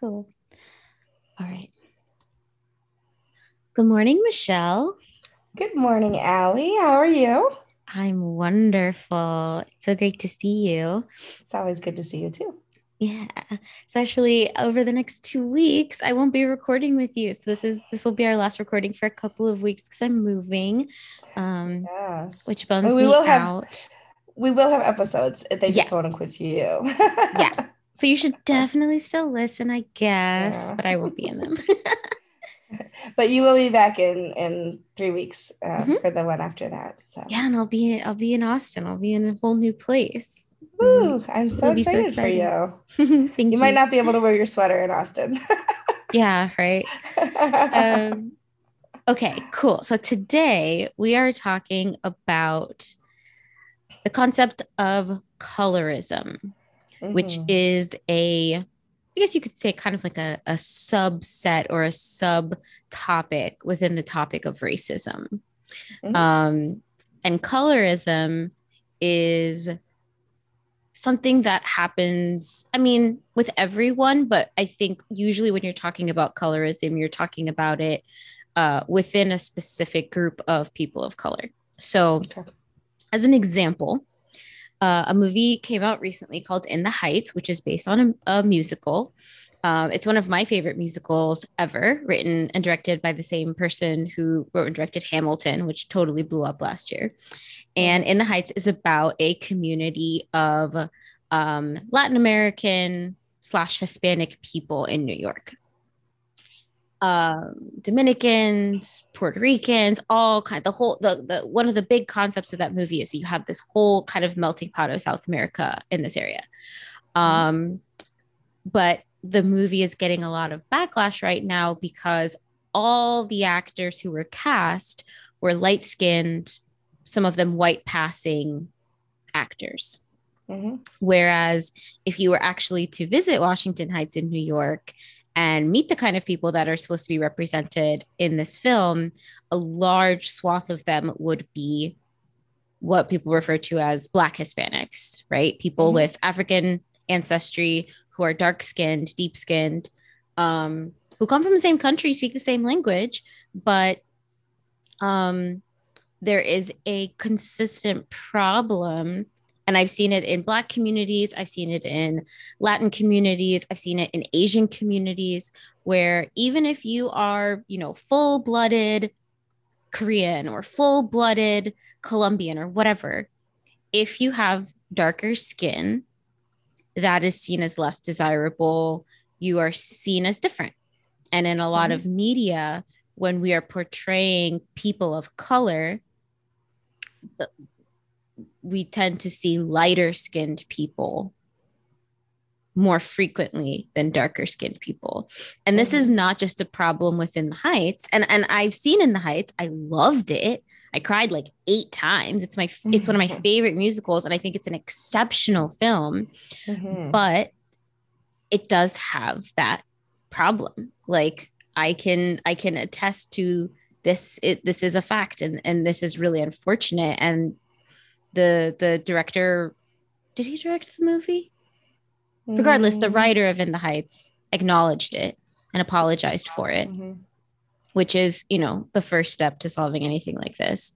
Cool. All right. Good morning, Michelle. Good morning, Allie. How are you? I'm wonderful. It's so great to see you. It's always good to see you too. Yeah, especially over the next two weeks, I won't be recording with you. So this is this will be our last recording for a couple of weeks because I'm moving, um, yes. which bums we me will out. Have, we will have episodes. They just yes. won't include you. yeah. So you should definitely still listen, I guess, yeah. but I won't be in them. but you will be back in in three weeks uh, mm-hmm. for the one after that. So yeah, and I'll be I'll be in Austin. I'll be in a whole new place. Woo! I'm so excited, so for you. Thank you. You might not be able to wear your sweater in Austin. yeah, right. Um, okay, cool. So today we are talking about the concept of colorism, mm-hmm. which is a I guess you could say kind of like a, a subset or a sub topic within the topic of racism. Mm-hmm. Um, and colorism is something that happens, I mean, with everyone, but I think usually when you're talking about colorism, you're talking about it uh, within a specific group of people of color. So, okay. as an example, uh, a movie came out recently called In the Heights, which is based on a, a musical. Um, it's one of my favorite musicals ever, written and directed by the same person who wrote and directed Hamilton, which totally blew up last year. And In the Heights is about a community of um, Latin American slash Hispanic people in New York um, Dominicans, Puerto Ricans, all kind of the whole the, the one of the big concepts of that movie is you have this whole kind of melting pot of South America in this area. Mm-hmm. Um, but the movie is getting a lot of backlash right now because all the actors who were cast were light skinned, some of them white passing actors. Mm-hmm. Whereas if you were actually to visit Washington Heights in New York and meet the kind of people that are supposed to be represented in this film, a large swath of them would be what people refer to as Black Hispanics, right? People mm-hmm. with African ancestry who are dark skinned, deep skinned, um, who come from the same country, speak the same language, but um, there is a consistent problem and I've seen it in Black communities, I've seen it in Latin communities, I've seen it in Asian communities, where even if you are, you know, full blooded Korean or full blooded Colombian or whatever, if you have darker skin, that is seen as less desirable. You are seen as different. And in a lot mm-hmm. of media, when we are portraying people of color, the, we tend to see lighter skinned people more frequently than darker skinned people. And this is not just a problem within the Heights. And and I've seen in the Heights, I loved it. I cried like 8 times. It's my it's one of my favorite musicals and I think it's an exceptional film. Mm-hmm. But it does have that problem. Like I can I can attest to this it, this is a fact and and this is really unfortunate and the the director did he direct the movie? Mm-hmm. Regardless, the writer of In the Heights acknowledged it and apologized for it, mm-hmm. which is, you know, the first step to solving anything like this.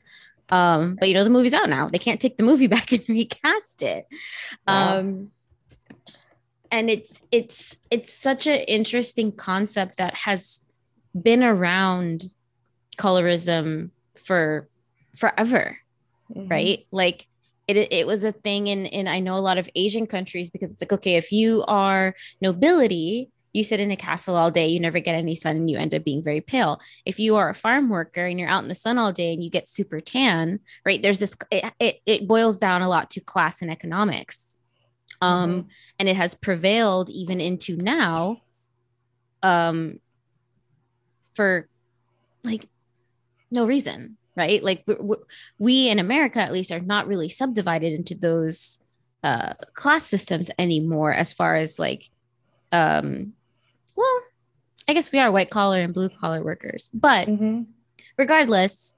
Um, but you know, the movie's out now. They can't take the movie back and recast it. Wow. Um, and it's it's it's such an interesting concept that has been around colorism for forever mm-hmm. right like it, it was a thing in in I know a lot of Asian countries because it's like okay if you are nobility you sit in a castle all day you never get any sun and you end up being very pale if you are a farm worker and you're out in the sun all day and you get super tan right there's this it, it, it boils down a lot to class and economics um mm-hmm. and it has prevailed even into now um for like no reason right? Like we in America, at least, are not really subdivided into those uh, class systems anymore. As far as like, um, well, I guess we are white collar and blue collar workers, but mm-hmm. regardless,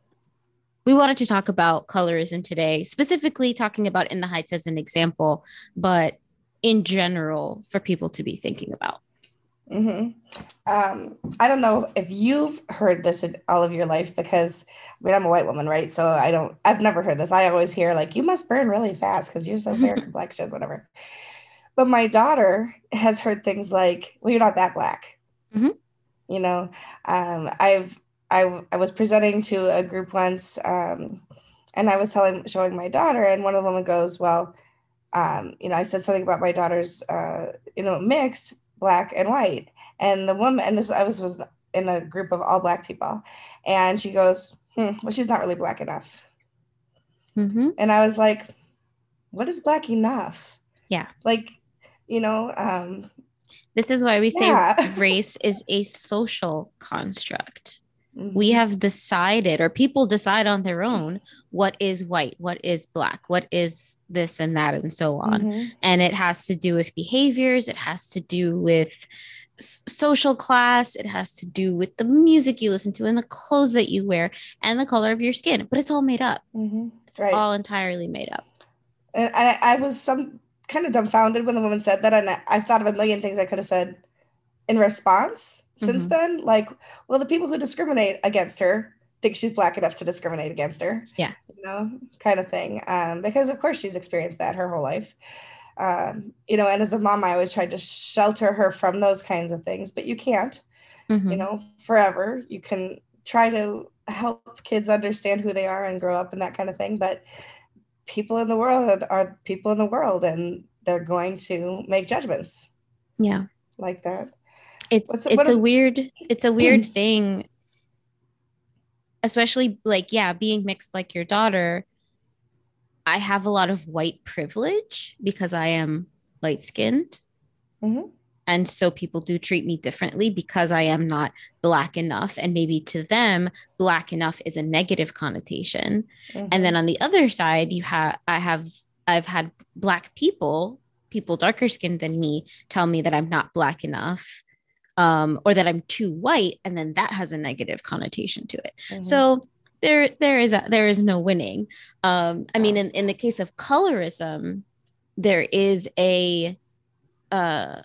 we wanted to talk about colorism today, specifically talking about in the heights as an example, but in general for people to be thinking about. Mm-hmm. Um, I don't know if you've heard this in all of your life because I mean I'm a white woman, right? So I don't. I've never heard this. I always hear like you must burn really fast because you're so fair complexion, whatever. But my daughter has heard things like, "Well, you're not that black." Mm-hmm. You know, um, I've I I was presenting to a group once, um, and I was telling showing my daughter, and one of the women goes, "Well." Um, you know, I said something about my daughter's, uh, you know, mix, black and white. And the woman, and this I was was in a group of all black people, and she goes, hmm, "Well, she's not really black enough." Mm-hmm. And I was like, "What is black enough?" Yeah, like, you know. Um, this is why we say yeah. race is a social construct. Mm-hmm. We have decided, or people decide on their own, what is white, what is black, what is this and that, and so on. Mm-hmm. And it has to do with behaviors, it has to do with social class, it has to do with the music you listen to, and the clothes that you wear, and the color of your skin. But it's all made up. Mm-hmm. It's right. all entirely made up. And I, I was some kind of dumbfounded when the woman said that, and I, I thought of a million things I could have said in response since mm-hmm. then. Like, well, the people who discriminate against her think she's black enough to discriminate against her. Yeah. You know, kind of thing. Um, because of course she's experienced that her whole life. Um, you know, and as a mom, I always tried to shelter her from those kinds of things, but you can't, mm-hmm. you know, forever. You can try to help kids understand who they are and grow up and that kind of thing. But people in the world are people in the world and they're going to make judgments. Yeah. Like that it's it's a, a weird it's a weird thing. Especially like yeah being mixed like your daughter i have a lot of white privilege because i am light skinned mm-hmm. and so people do treat me differently because i am not black enough. And maybe to them black enough is a negative connotation. Mm-hmm. and then on the other side you have i have i've had black people people darker skinned than me tell me that i'm not black enough um, or that I'm too white, and then that has a negative connotation to it. Mm-hmm. So there, there is a, there is no winning. Um, I mean, in, in the case of colorism, there is a, uh,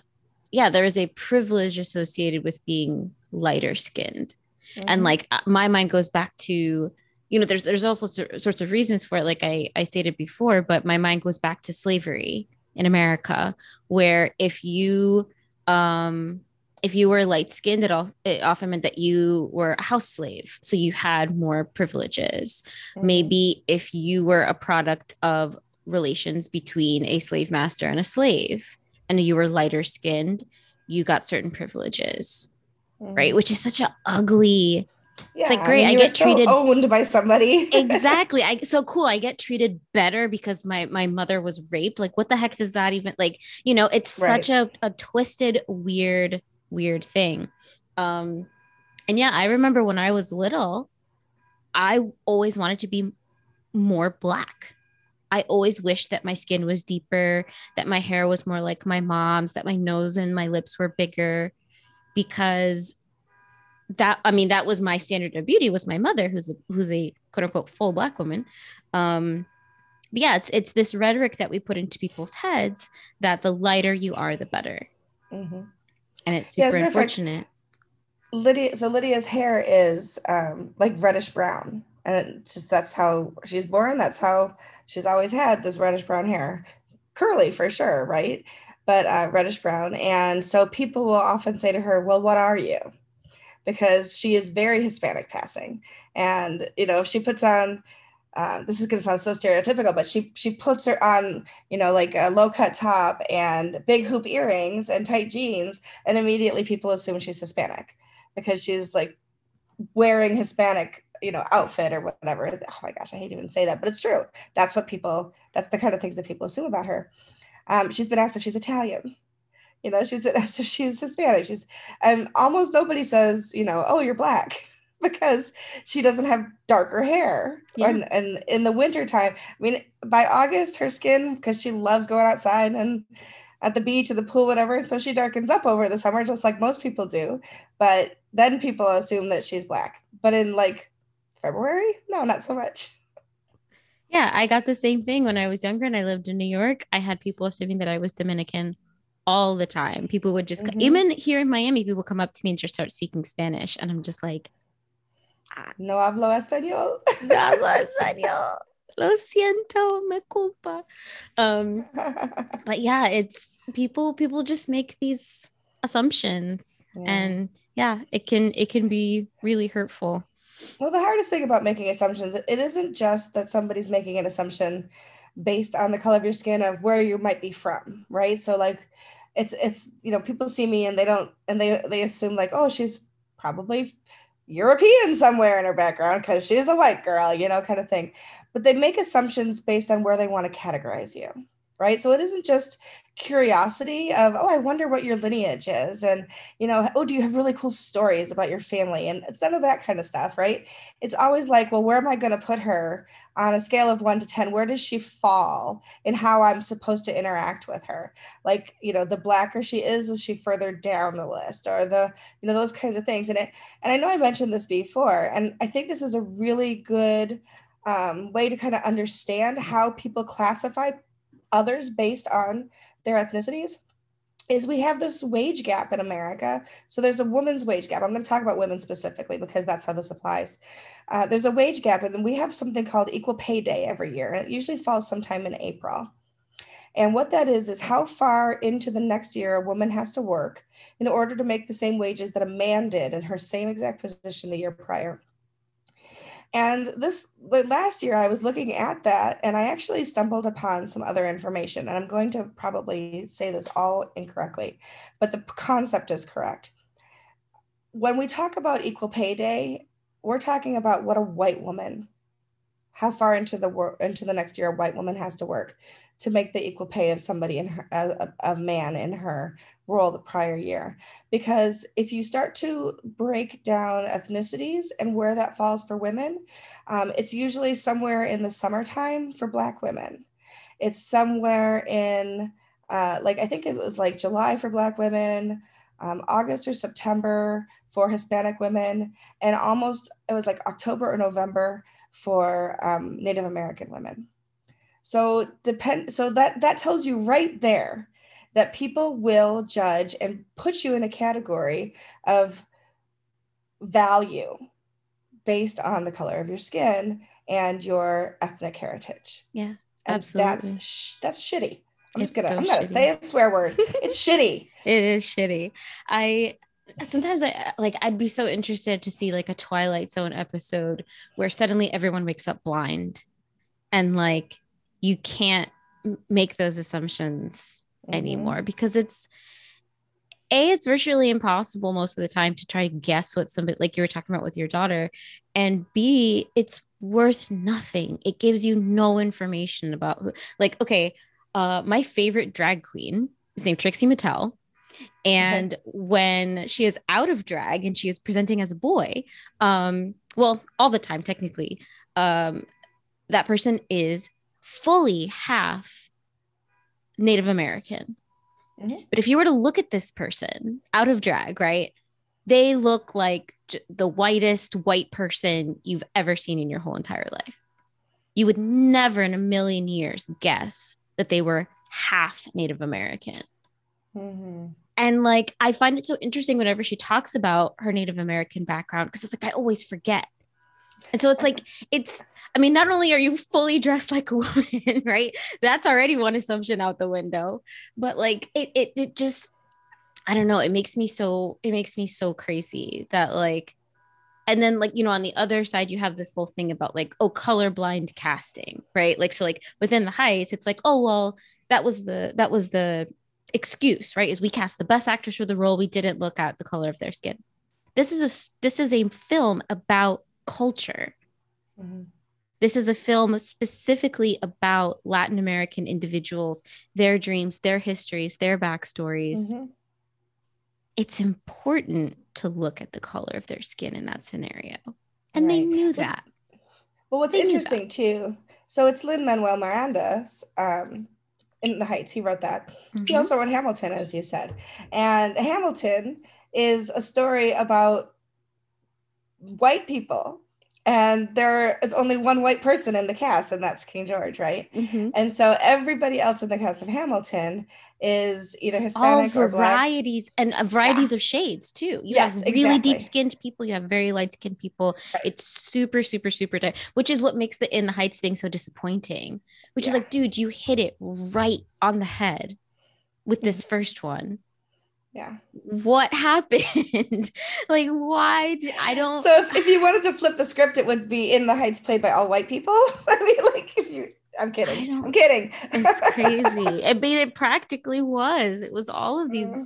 yeah, there is a privilege associated with being lighter skinned, mm-hmm. and like uh, my mind goes back to you know there's there's all sorts of, sorts of reasons for it like I, I stated before but my mind goes back to slavery in america where if you um if you were light skinned, it, all, it often meant that you were a house slave. So you had more privileges. Mm-hmm. Maybe if you were a product of relations between a slave master and a slave, and you were lighter skinned, you got certain privileges, mm-hmm. right? Which is such an ugly. Yeah, it's like great. I, mean, I get treated owned by somebody. exactly. I so cool. I get treated better because my my mother was raped. Like, what the heck does that even like? You know, it's right. such a, a twisted, weird weird thing. Um, and yeah, I remember when I was little, I always wanted to be more black. I always wished that my skin was deeper, that my hair was more like my mom's, that my nose and my lips were bigger because that I mean that was my standard of beauty was my mother who's a who's a quote unquote full black woman. Um but yeah, it's it's this rhetoric that we put into people's heads that the lighter you are, the better. Mm-hmm and it's super yeah, unfortunate. Lydia, so Lydia's hair is um, like reddish brown, and it's just that's how she's born. That's how she's always had this reddish brown hair, curly for sure, right? But uh, reddish brown, and so people will often say to her, "Well, what are you?" Because she is very Hispanic passing, and you know if she puts on um, this is going to sound so stereotypical, but she she puts her on, you know, like a low cut top and big hoop earrings and tight jeans, and immediately people assume she's Hispanic because she's like wearing Hispanic, you know, outfit or whatever. Oh my gosh, I hate to even say that, but it's true. That's what people. That's the kind of things that people assume about her. Um, she's been asked if she's Italian. You know, she's asked if she's Hispanic. She's and almost nobody says, you know, oh, you're black because she doesn't have darker hair. Yeah. And, and in the wintertime, I mean, by August, her skin, because she loves going outside and at the beach or the pool, whatever. So she darkens up over the summer, just like most people do. But then people assume that she's black. But in like February, no, not so much. Yeah, I got the same thing when I was younger and I lived in New York. I had people assuming that I was Dominican all the time. People would just mm-hmm. even here in Miami, people come up to me and just start speaking Spanish, and I'm just like, no hablo español. no hablo español. Lo siento, me culpa. Um, but yeah, it's people. People just make these assumptions, yeah. and yeah, it can it can be really hurtful. Well, the hardest thing about making assumptions, it isn't just that somebody's making an assumption based on the color of your skin of where you might be from, right? So like it's it's you know, people see me and they don't and they they assume like, oh, she's probably European somewhere in her background because she's a white girl, you know, kind of thing. But they make assumptions based on where they want to categorize you right? So it isn't just curiosity of, oh, I wonder what your lineage is. And, you know, oh, do you have really cool stories about your family? And it's none of that kind of stuff, right? It's always like, well, where am I going to put her on a scale of one to 10? Where does she fall in how I'm supposed to interact with her? Like, you know, the blacker she is, is she further down the list or the, you know, those kinds of things. And it, and I know I mentioned this before, and I think this is a really good um, way to kind of understand how people classify others based on their ethnicities is we have this wage gap in America. So there's a woman's wage gap. I'm going to talk about women specifically because that's how this applies. Uh, there's a wage gap, and then we have something called Equal Pay Day every year. It usually falls sometime in April. And what that is, is how far into the next year a woman has to work in order to make the same wages that a man did in her same exact position the year prior. And this last year, I was looking at that and I actually stumbled upon some other information. And I'm going to probably say this all incorrectly, but the concept is correct. When we talk about Equal Pay Day, we're talking about what a white woman, how far into the into the next year a white woman has to work to make the equal pay of somebody in her a, a man in her role the prior year. Because if you start to break down ethnicities and where that falls for women um, it's usually somewhere in the summertime for black women. It's somewhere in uh, like i think it was like july for black women um, august or september for hispanic women and almost it was like october or november for um, native american women so depend so that that tells you right there that people will judge and put you in a category of value based on the color of your skin and your ethnic heritage. Yeah, and absolutely. That's that's shitty. I'm it's just gonna so I'm gonna shitty. say a swear word. It's shitty. It is shitty. I sometimes I like I'd be so interested to see like a Twilight Zone episode where suddenly everyone wakes up blind and like you can't make those assumptions mm-hmm. anymore because it's a it's virtually impossible most of the time to try to guess what somebody like you were talking about with your daughter and b it's worth nothing it gives you no information about who like okay uh my favorite drag queen is named trixie mattel and okay. when she is out of drag and she is presenting as a boy um well all the time technically um that person is fully half Native American. Mm-hmm. But if you were to look at this person out of drag, right? They look like j- the whitest white person you've ever seen in your whole entire life. You would never in a million years guess that they were half Native American. Mm-hmm. And like, I find it so interesting whenever she talks about her Native American background because it's like, I always forget and so it's like, it's, I mean, not only are you fully dressed like a woman, right? That's already one assumption out the window, but like it, it, it just, I don't know. It makes me so, it makes me so crazy that like, and then like, you know, on the other side, you have this whole thing about like, oh, colorblind casting, right? Like, so like within the heights, it's like, oh, well, that was the, that was the excuse, right? Is we cast the best actors for the role. We didn't look at the color of their skin. This is a, this is a film about culture. Mm-hmm. This is a film specifically about Latin American individuals, their dreams, their histories, their backstories. Mm-hmm. It's important to look at the color of their skin in that scenario. And right. they knew that. Well, what's they interesting too, so it's Lin Manuel Miranda um, in the Heights. He wrote that. Mm-hmm. He also wrote Hamilton, as you said. And Hamilton is a story about white people and there is only one white person in the cast, and that's King George, right? Mhm. And so everybody else in the cast of Hamilton is either all Hispanic or black. varieties and uh, varieties of shades too. You Yes, have really exactly. deep skinned people, you have very light skinned people. Right. It's super, super, super tight, which is what makes the In the Heights thing so disappointing. Which is like, dude, you hit it right on the head with this Mm-hmm. first one. Yeah. What happened? like, why did I don't So if, if you wanted to flip the script, it would be in the Heights played by all white people. I mean, like if you, I'm kidding. I'm kidding. it's crazy. I mean, it practically was. It was all of these Uh.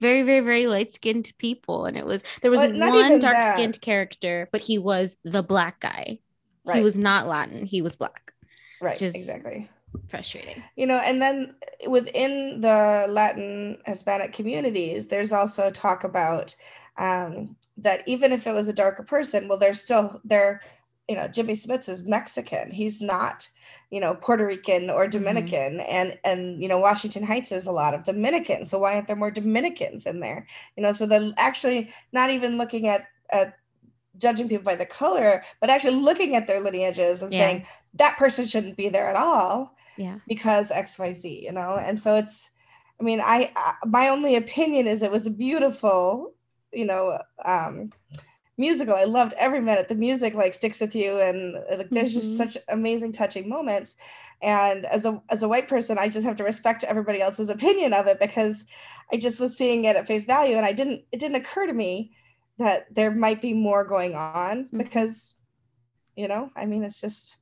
very, very, very light skinned people. And it was, there was not one dark skinned character, but he was the black guy. He was not Latin. He was black. right. exactly. Frustrating. You know, and then within the Latin Hispanic communities, there's also talk about um, that even if it was a darker person, well, they're still they're, you know, Jimmy Smits is Mexican. He's not, you know, Puerto Rican or Dominican, and and you know, Washington Heights is a lot of Dominicans. So why aren't there more Dominicans in there? You know, so they're actually not even looking at at judging people by the color, but actually looking at their lineages and Yeah. saying that person shouldn't be there at all Yeah. because xyz you know and so it's i mean i, I my only opinion is it was a beautiful you know um musical i loved every minute the music like sticks with you and uh, like there's Mhm. just such amazing touching moments and as a as a white person i just have to respect everybody else's opinion of it because i just was seeing it at face value and i didn't it didn't occur to me that there might be more going on Mhm. because you know i mean it's just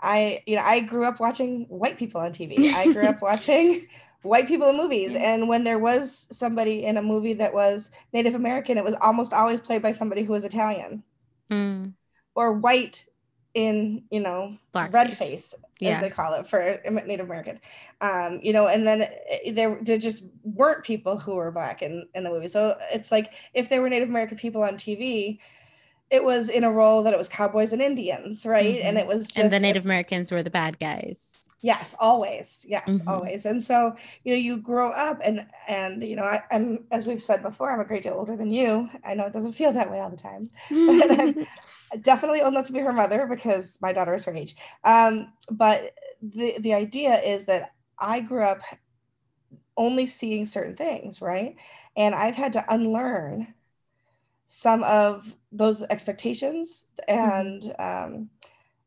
I you know I grew up watching white people on TV. I grew up watching white people in movies and when there was somebody in a movie that was Native American it was almost always played by somebody who was Italian Mm, or white in you know Blackface. red face as Yeah. they call it for Native American um you know and then there there just weren't people who were black in in the movie so it's like if there were Native American people on TV it was in a role that it was cowboys and Indians right? And Mhm. it was just and the Native Americans were the bad guys. yes always. Yes Mhm. always. And so you know you grow up and and you know I, i'm as we've said before i'm a great deal older than you. I know it doesn't feel that way all the time. But I'm- definitely old enough to be her mother because my daughter is her age. Um but the the idea is that i grew up only seeing certain things right? And i've had to unlearn some of those expectations and um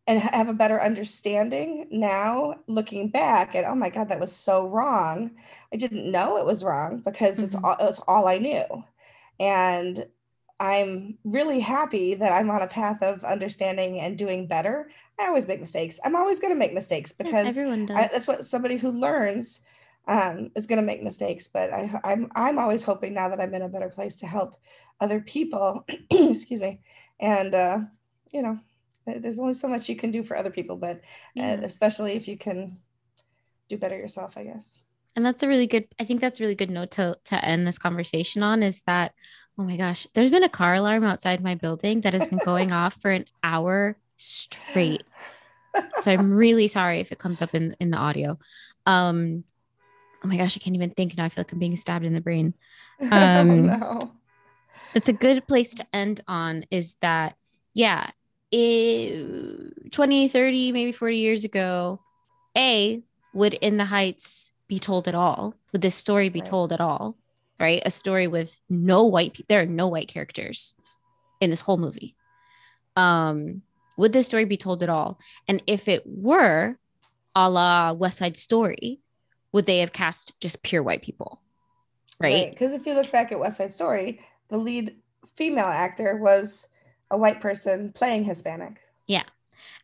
and have a better understanding now looking back and oh my god that was so wrong. I didn't know it was wrong because it's Mhm. all it's all i knew. And i'm really happy that i'm on a path of understanding and doing better. I always make mistakes. I'm always going to make mistakes Yeah, because everyone does. I, that's what somebody who learns um, is going to make mistakes but I, I'm, I'm always hoping now that i'm in a better place to help other people excuse me and uh, you know uh, there's only so much you can do for other people but uh, especially if you can do better yourself i guess. And that's a really good i think that's a really good note to to end this conversation on is that oh my gosh there's been a car alarm outside my building that has been going off for an hour straight. So i'm really sorry if it comes up in in the audio. Um oh my gosh i can't even think now i feel like i'm being stabbed in the brain. Oh Um, no. it's a good place to end on is that yeah it, 20 30 maybe 40 years ago a would in the heights be told at all? Would this story be Right. told at all? Right? A story with no white pe- there are no white characters in this whole movie. Um would this story be told at all? And if it were a la west side story would they have cast just pure white people right, because if you look back at west side story the lead female actor was a white person playing hispanic Yeah.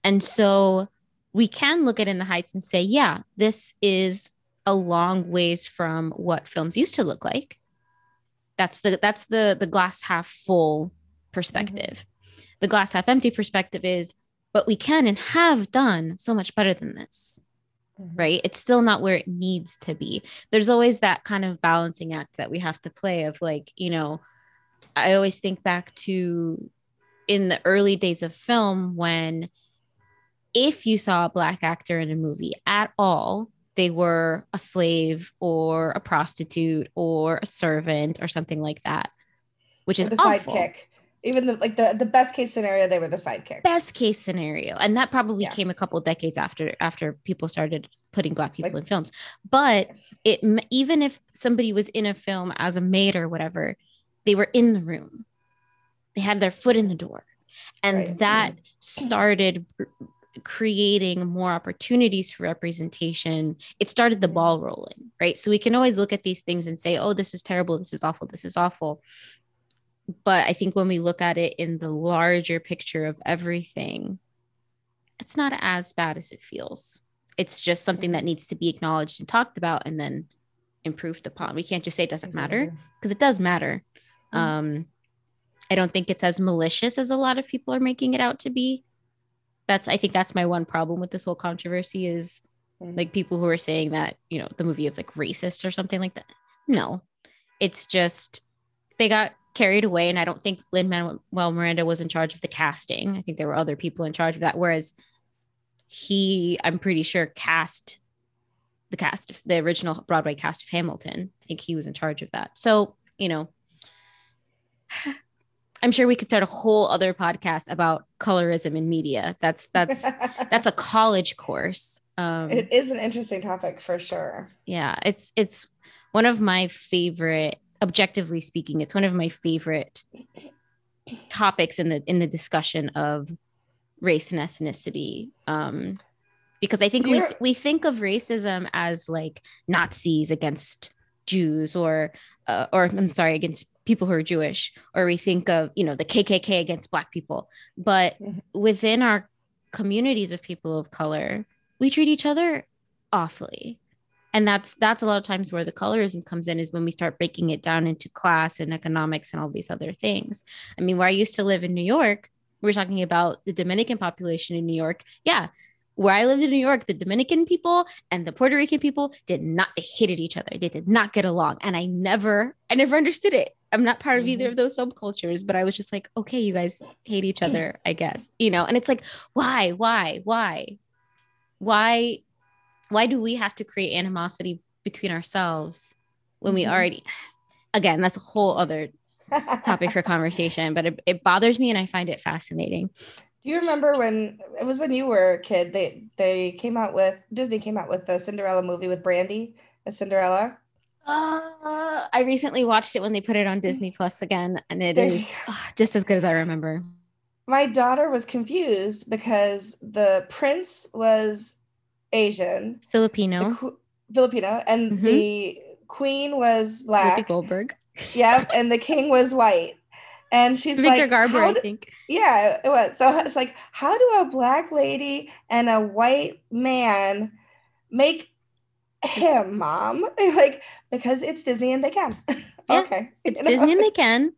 And so we can look at In the Heights and say, yeah, this is a long ways from what films used to look like. That's the that's the the glass half full perspective. Mm-hmm. The glass half empty perspective is, but we can and have done so much better than this, Mhm. right? It's still not where it needs to be. There's always that kind of balancing act that we have to play of like, you know, I always think back to in the early days of film when if you saw a black actor in a movie at all, they were a slave or a prostitute or a servant or something like that, which is awful. sidekick even the like the the best case scenario they were the sidekick. Best case scenario. And that probably Yeah. came a couple decades after after people started putting black people Like- in films. But it even if somebody was in a film as a maid or whatever they were in the room. They had their foot in the door. And Right. that started creating more opportunities for representation. It started the Mhm. ball rolling right? So we can always look at these things and say oh this is terrible. This is awful. This is awful but i think when we look at it in the larger picture of everything it's not as bad as it feels. It's just something that needs to be acknowledged and talked about and then improved upon. We can't just say it doesn't matter because it does matter. Mhm. um i don't think it's as malicious as a lot of people are making it out to be. That's i think that's my one problem with this whole controversy is Mhm. like people who are saying that you know the movie is like racist or something like that. No. It's just they got carried away and i don't think lin manuel miranda was in charge of the casting. I think there were other people in charge of that whereas he i'm pretty sure cast the cast of the original broadway cast of hamilton. I think he was in charge of that. So you know i'm sure we could start a whole other podcast about colorism in media. That's that's that's a college course. Um it is an interesting topic for sure. Yeah it's it's one of my favorite objectively speaking it's one of my favorite topics in the in the discussion of race and ethnicity um because i think we we think of racism as like nazis against jews or uh, or i'm sorry against people who are jewish or we think of you know the kkk against black people. But within our communities of people of color we treat each other awfully and that's that's a lot of times where the colorism comes in is when we start breaking it down into class and economics and all these other things. I mean where i used to live in new york we were talking about the dominican population in new york. Yeah where i lived in new york the dominican people and the puerto rican people did not they hated each other. They did not get along. And i never i never understood it. I'm not part of either Mhm. of those subcultures but i was just like okay you guys hate each other i guess you know? And it's like why why why? Why why do we have to create animosity between ourselves when we Mhm. already again that's a whole other topic for conversation but it, it bothers me and i find it fascinating Do you remember when it was when you were a kid? They they came out with Disney came out with the Cinderella movie with Brandy as Cinderella. uh, i recently watched it when they put it on disney plus again and it is There you is ah, just as good as i remember My daughter was confused because the prince was Asian, filipino qu- Filipino, and Mhm. the queen was black. Whoopi goldberg Yeah, and the king was white. And she's victor like, garber "How i think Yeah, it was. So it's like, how do a black lady and a white man make him mom? like, because it's Disney and they can. Yeah, okay. it's You know? disney and they can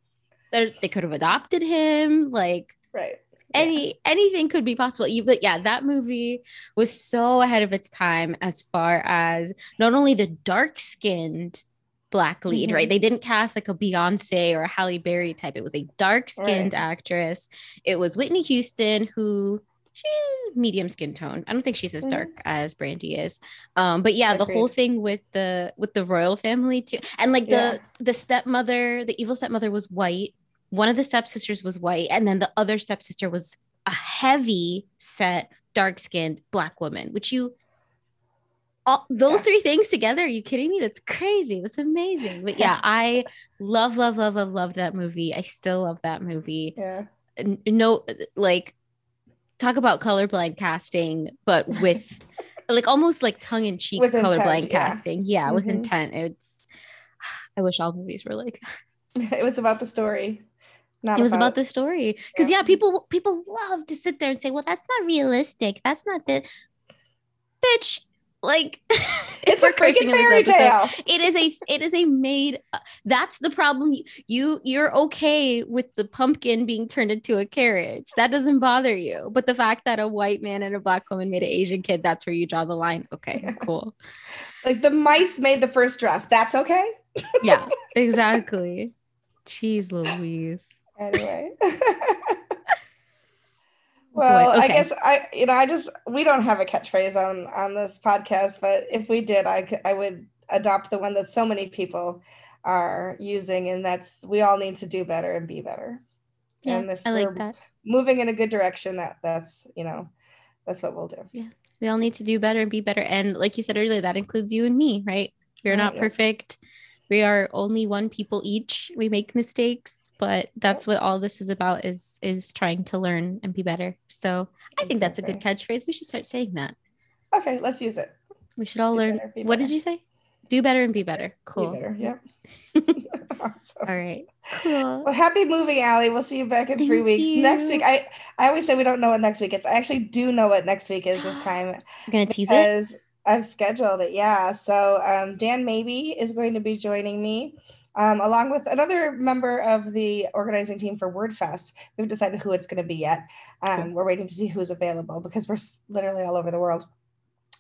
There's, they could have adopted him like Right. Yeah. any anything could be possible You- but yeah that movie was so ahead of its time as far as not only the dark skinned black lead Mhm. right they didn't cast like a beyonce or a halle berry type it was a dark skinned Right. actress it was whitney houston who she's medium skin tone i don't think she's as Mhm. dark as brandy is um but yeah the whole thing with the with the royal family too and like Yeah. the the stepmother the evil stepmother was white one of the stepsisters was white and then the other stepsister was a heavy set dark skinned black woman which you all those Yeah. three things together are you kidding me that's crazy that's amazing but yeah i love love love love love that movie i still love that movie Yeah. No like talk about colorblind casting but with like almost like tongue-in-cheek With intent, colorblind yeah. casting yeah with Mhm. intent it's i wish all movies were like that It was about the story. Not it was about the story because Yeah. yeah. people people love to sit there and say well that's not realistic that's not the bitch like It's a freaking fairy tale. it is a it is a made uh, that's the problem you you're okay with the pumpkin being turned into a carriage that doesn't bother you but the fact that a white man and a black woman made an asian kid that's where you draw the line okay cool Like the mice made the first dress. That's okay. yeah exactly jeez louise Anyway. well, I okay. guess I, you know, I just we don't have a catchphrase on on this podcast, but if we did, I I would adopt the one that so many people are using, and that's we all need to do better and be better. Yeah, and if I like we're that. moving in a good direction, that that's you know, that's what we'll do. Yeah, we all need to do better and be better. And like you said earlier, that includes you and me, right? We're Right, oh, not yeah. perfect. We are only one people each. We make mistakes, but that's what all this is about is is trying to learn and be better. So I think that's a good catchphrase. We should start saying that. Okay, let's use it. We should all Do learn. better, be What did you say? Do better and be better. Cool. Be better. Yep. awesome. All right. Cool. Well, happy moving, Allie. We'll see you back in three Thank weeks. Next week, I I always say we don't know what next week is. I actually do know what next week is this time I'm gonna tease it. I've scheduled it. Yeah. So um, Dan Maby is going to be joining me. Um, along with another member of the organizing team for WordFest. We haven't decided who it's going to be yet. Um, Cool. We're waiting to see who's available because we're literally all over the world.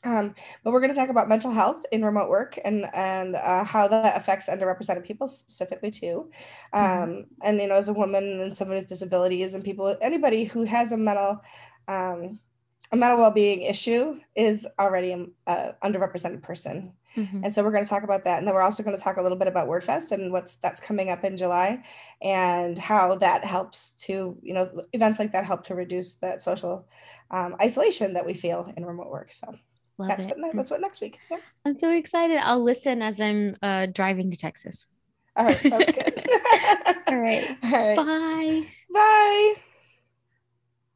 Um, but we're going to talk about mental health in remote work and and uh, how that affects underrepresented people specifically too. Um, Mhm. And you know, as a woman and someone with disabilities and people, anybody who has a mental um, a mental well-being issue is already an underrepresented person. Mhm. And so we're going to talk about that, and then we're also going to talk a little bit about WordFest and what's that's coming up in July, and how that helps to you know events like that help to reduce that social um, isolation that we feel in remote work. So Love that's it. what that's what next week. Yeah. I'm so excited. I'll listen as I'm uh, driving to Texas. All right, sounds good. All right. All right. Bye. Bye.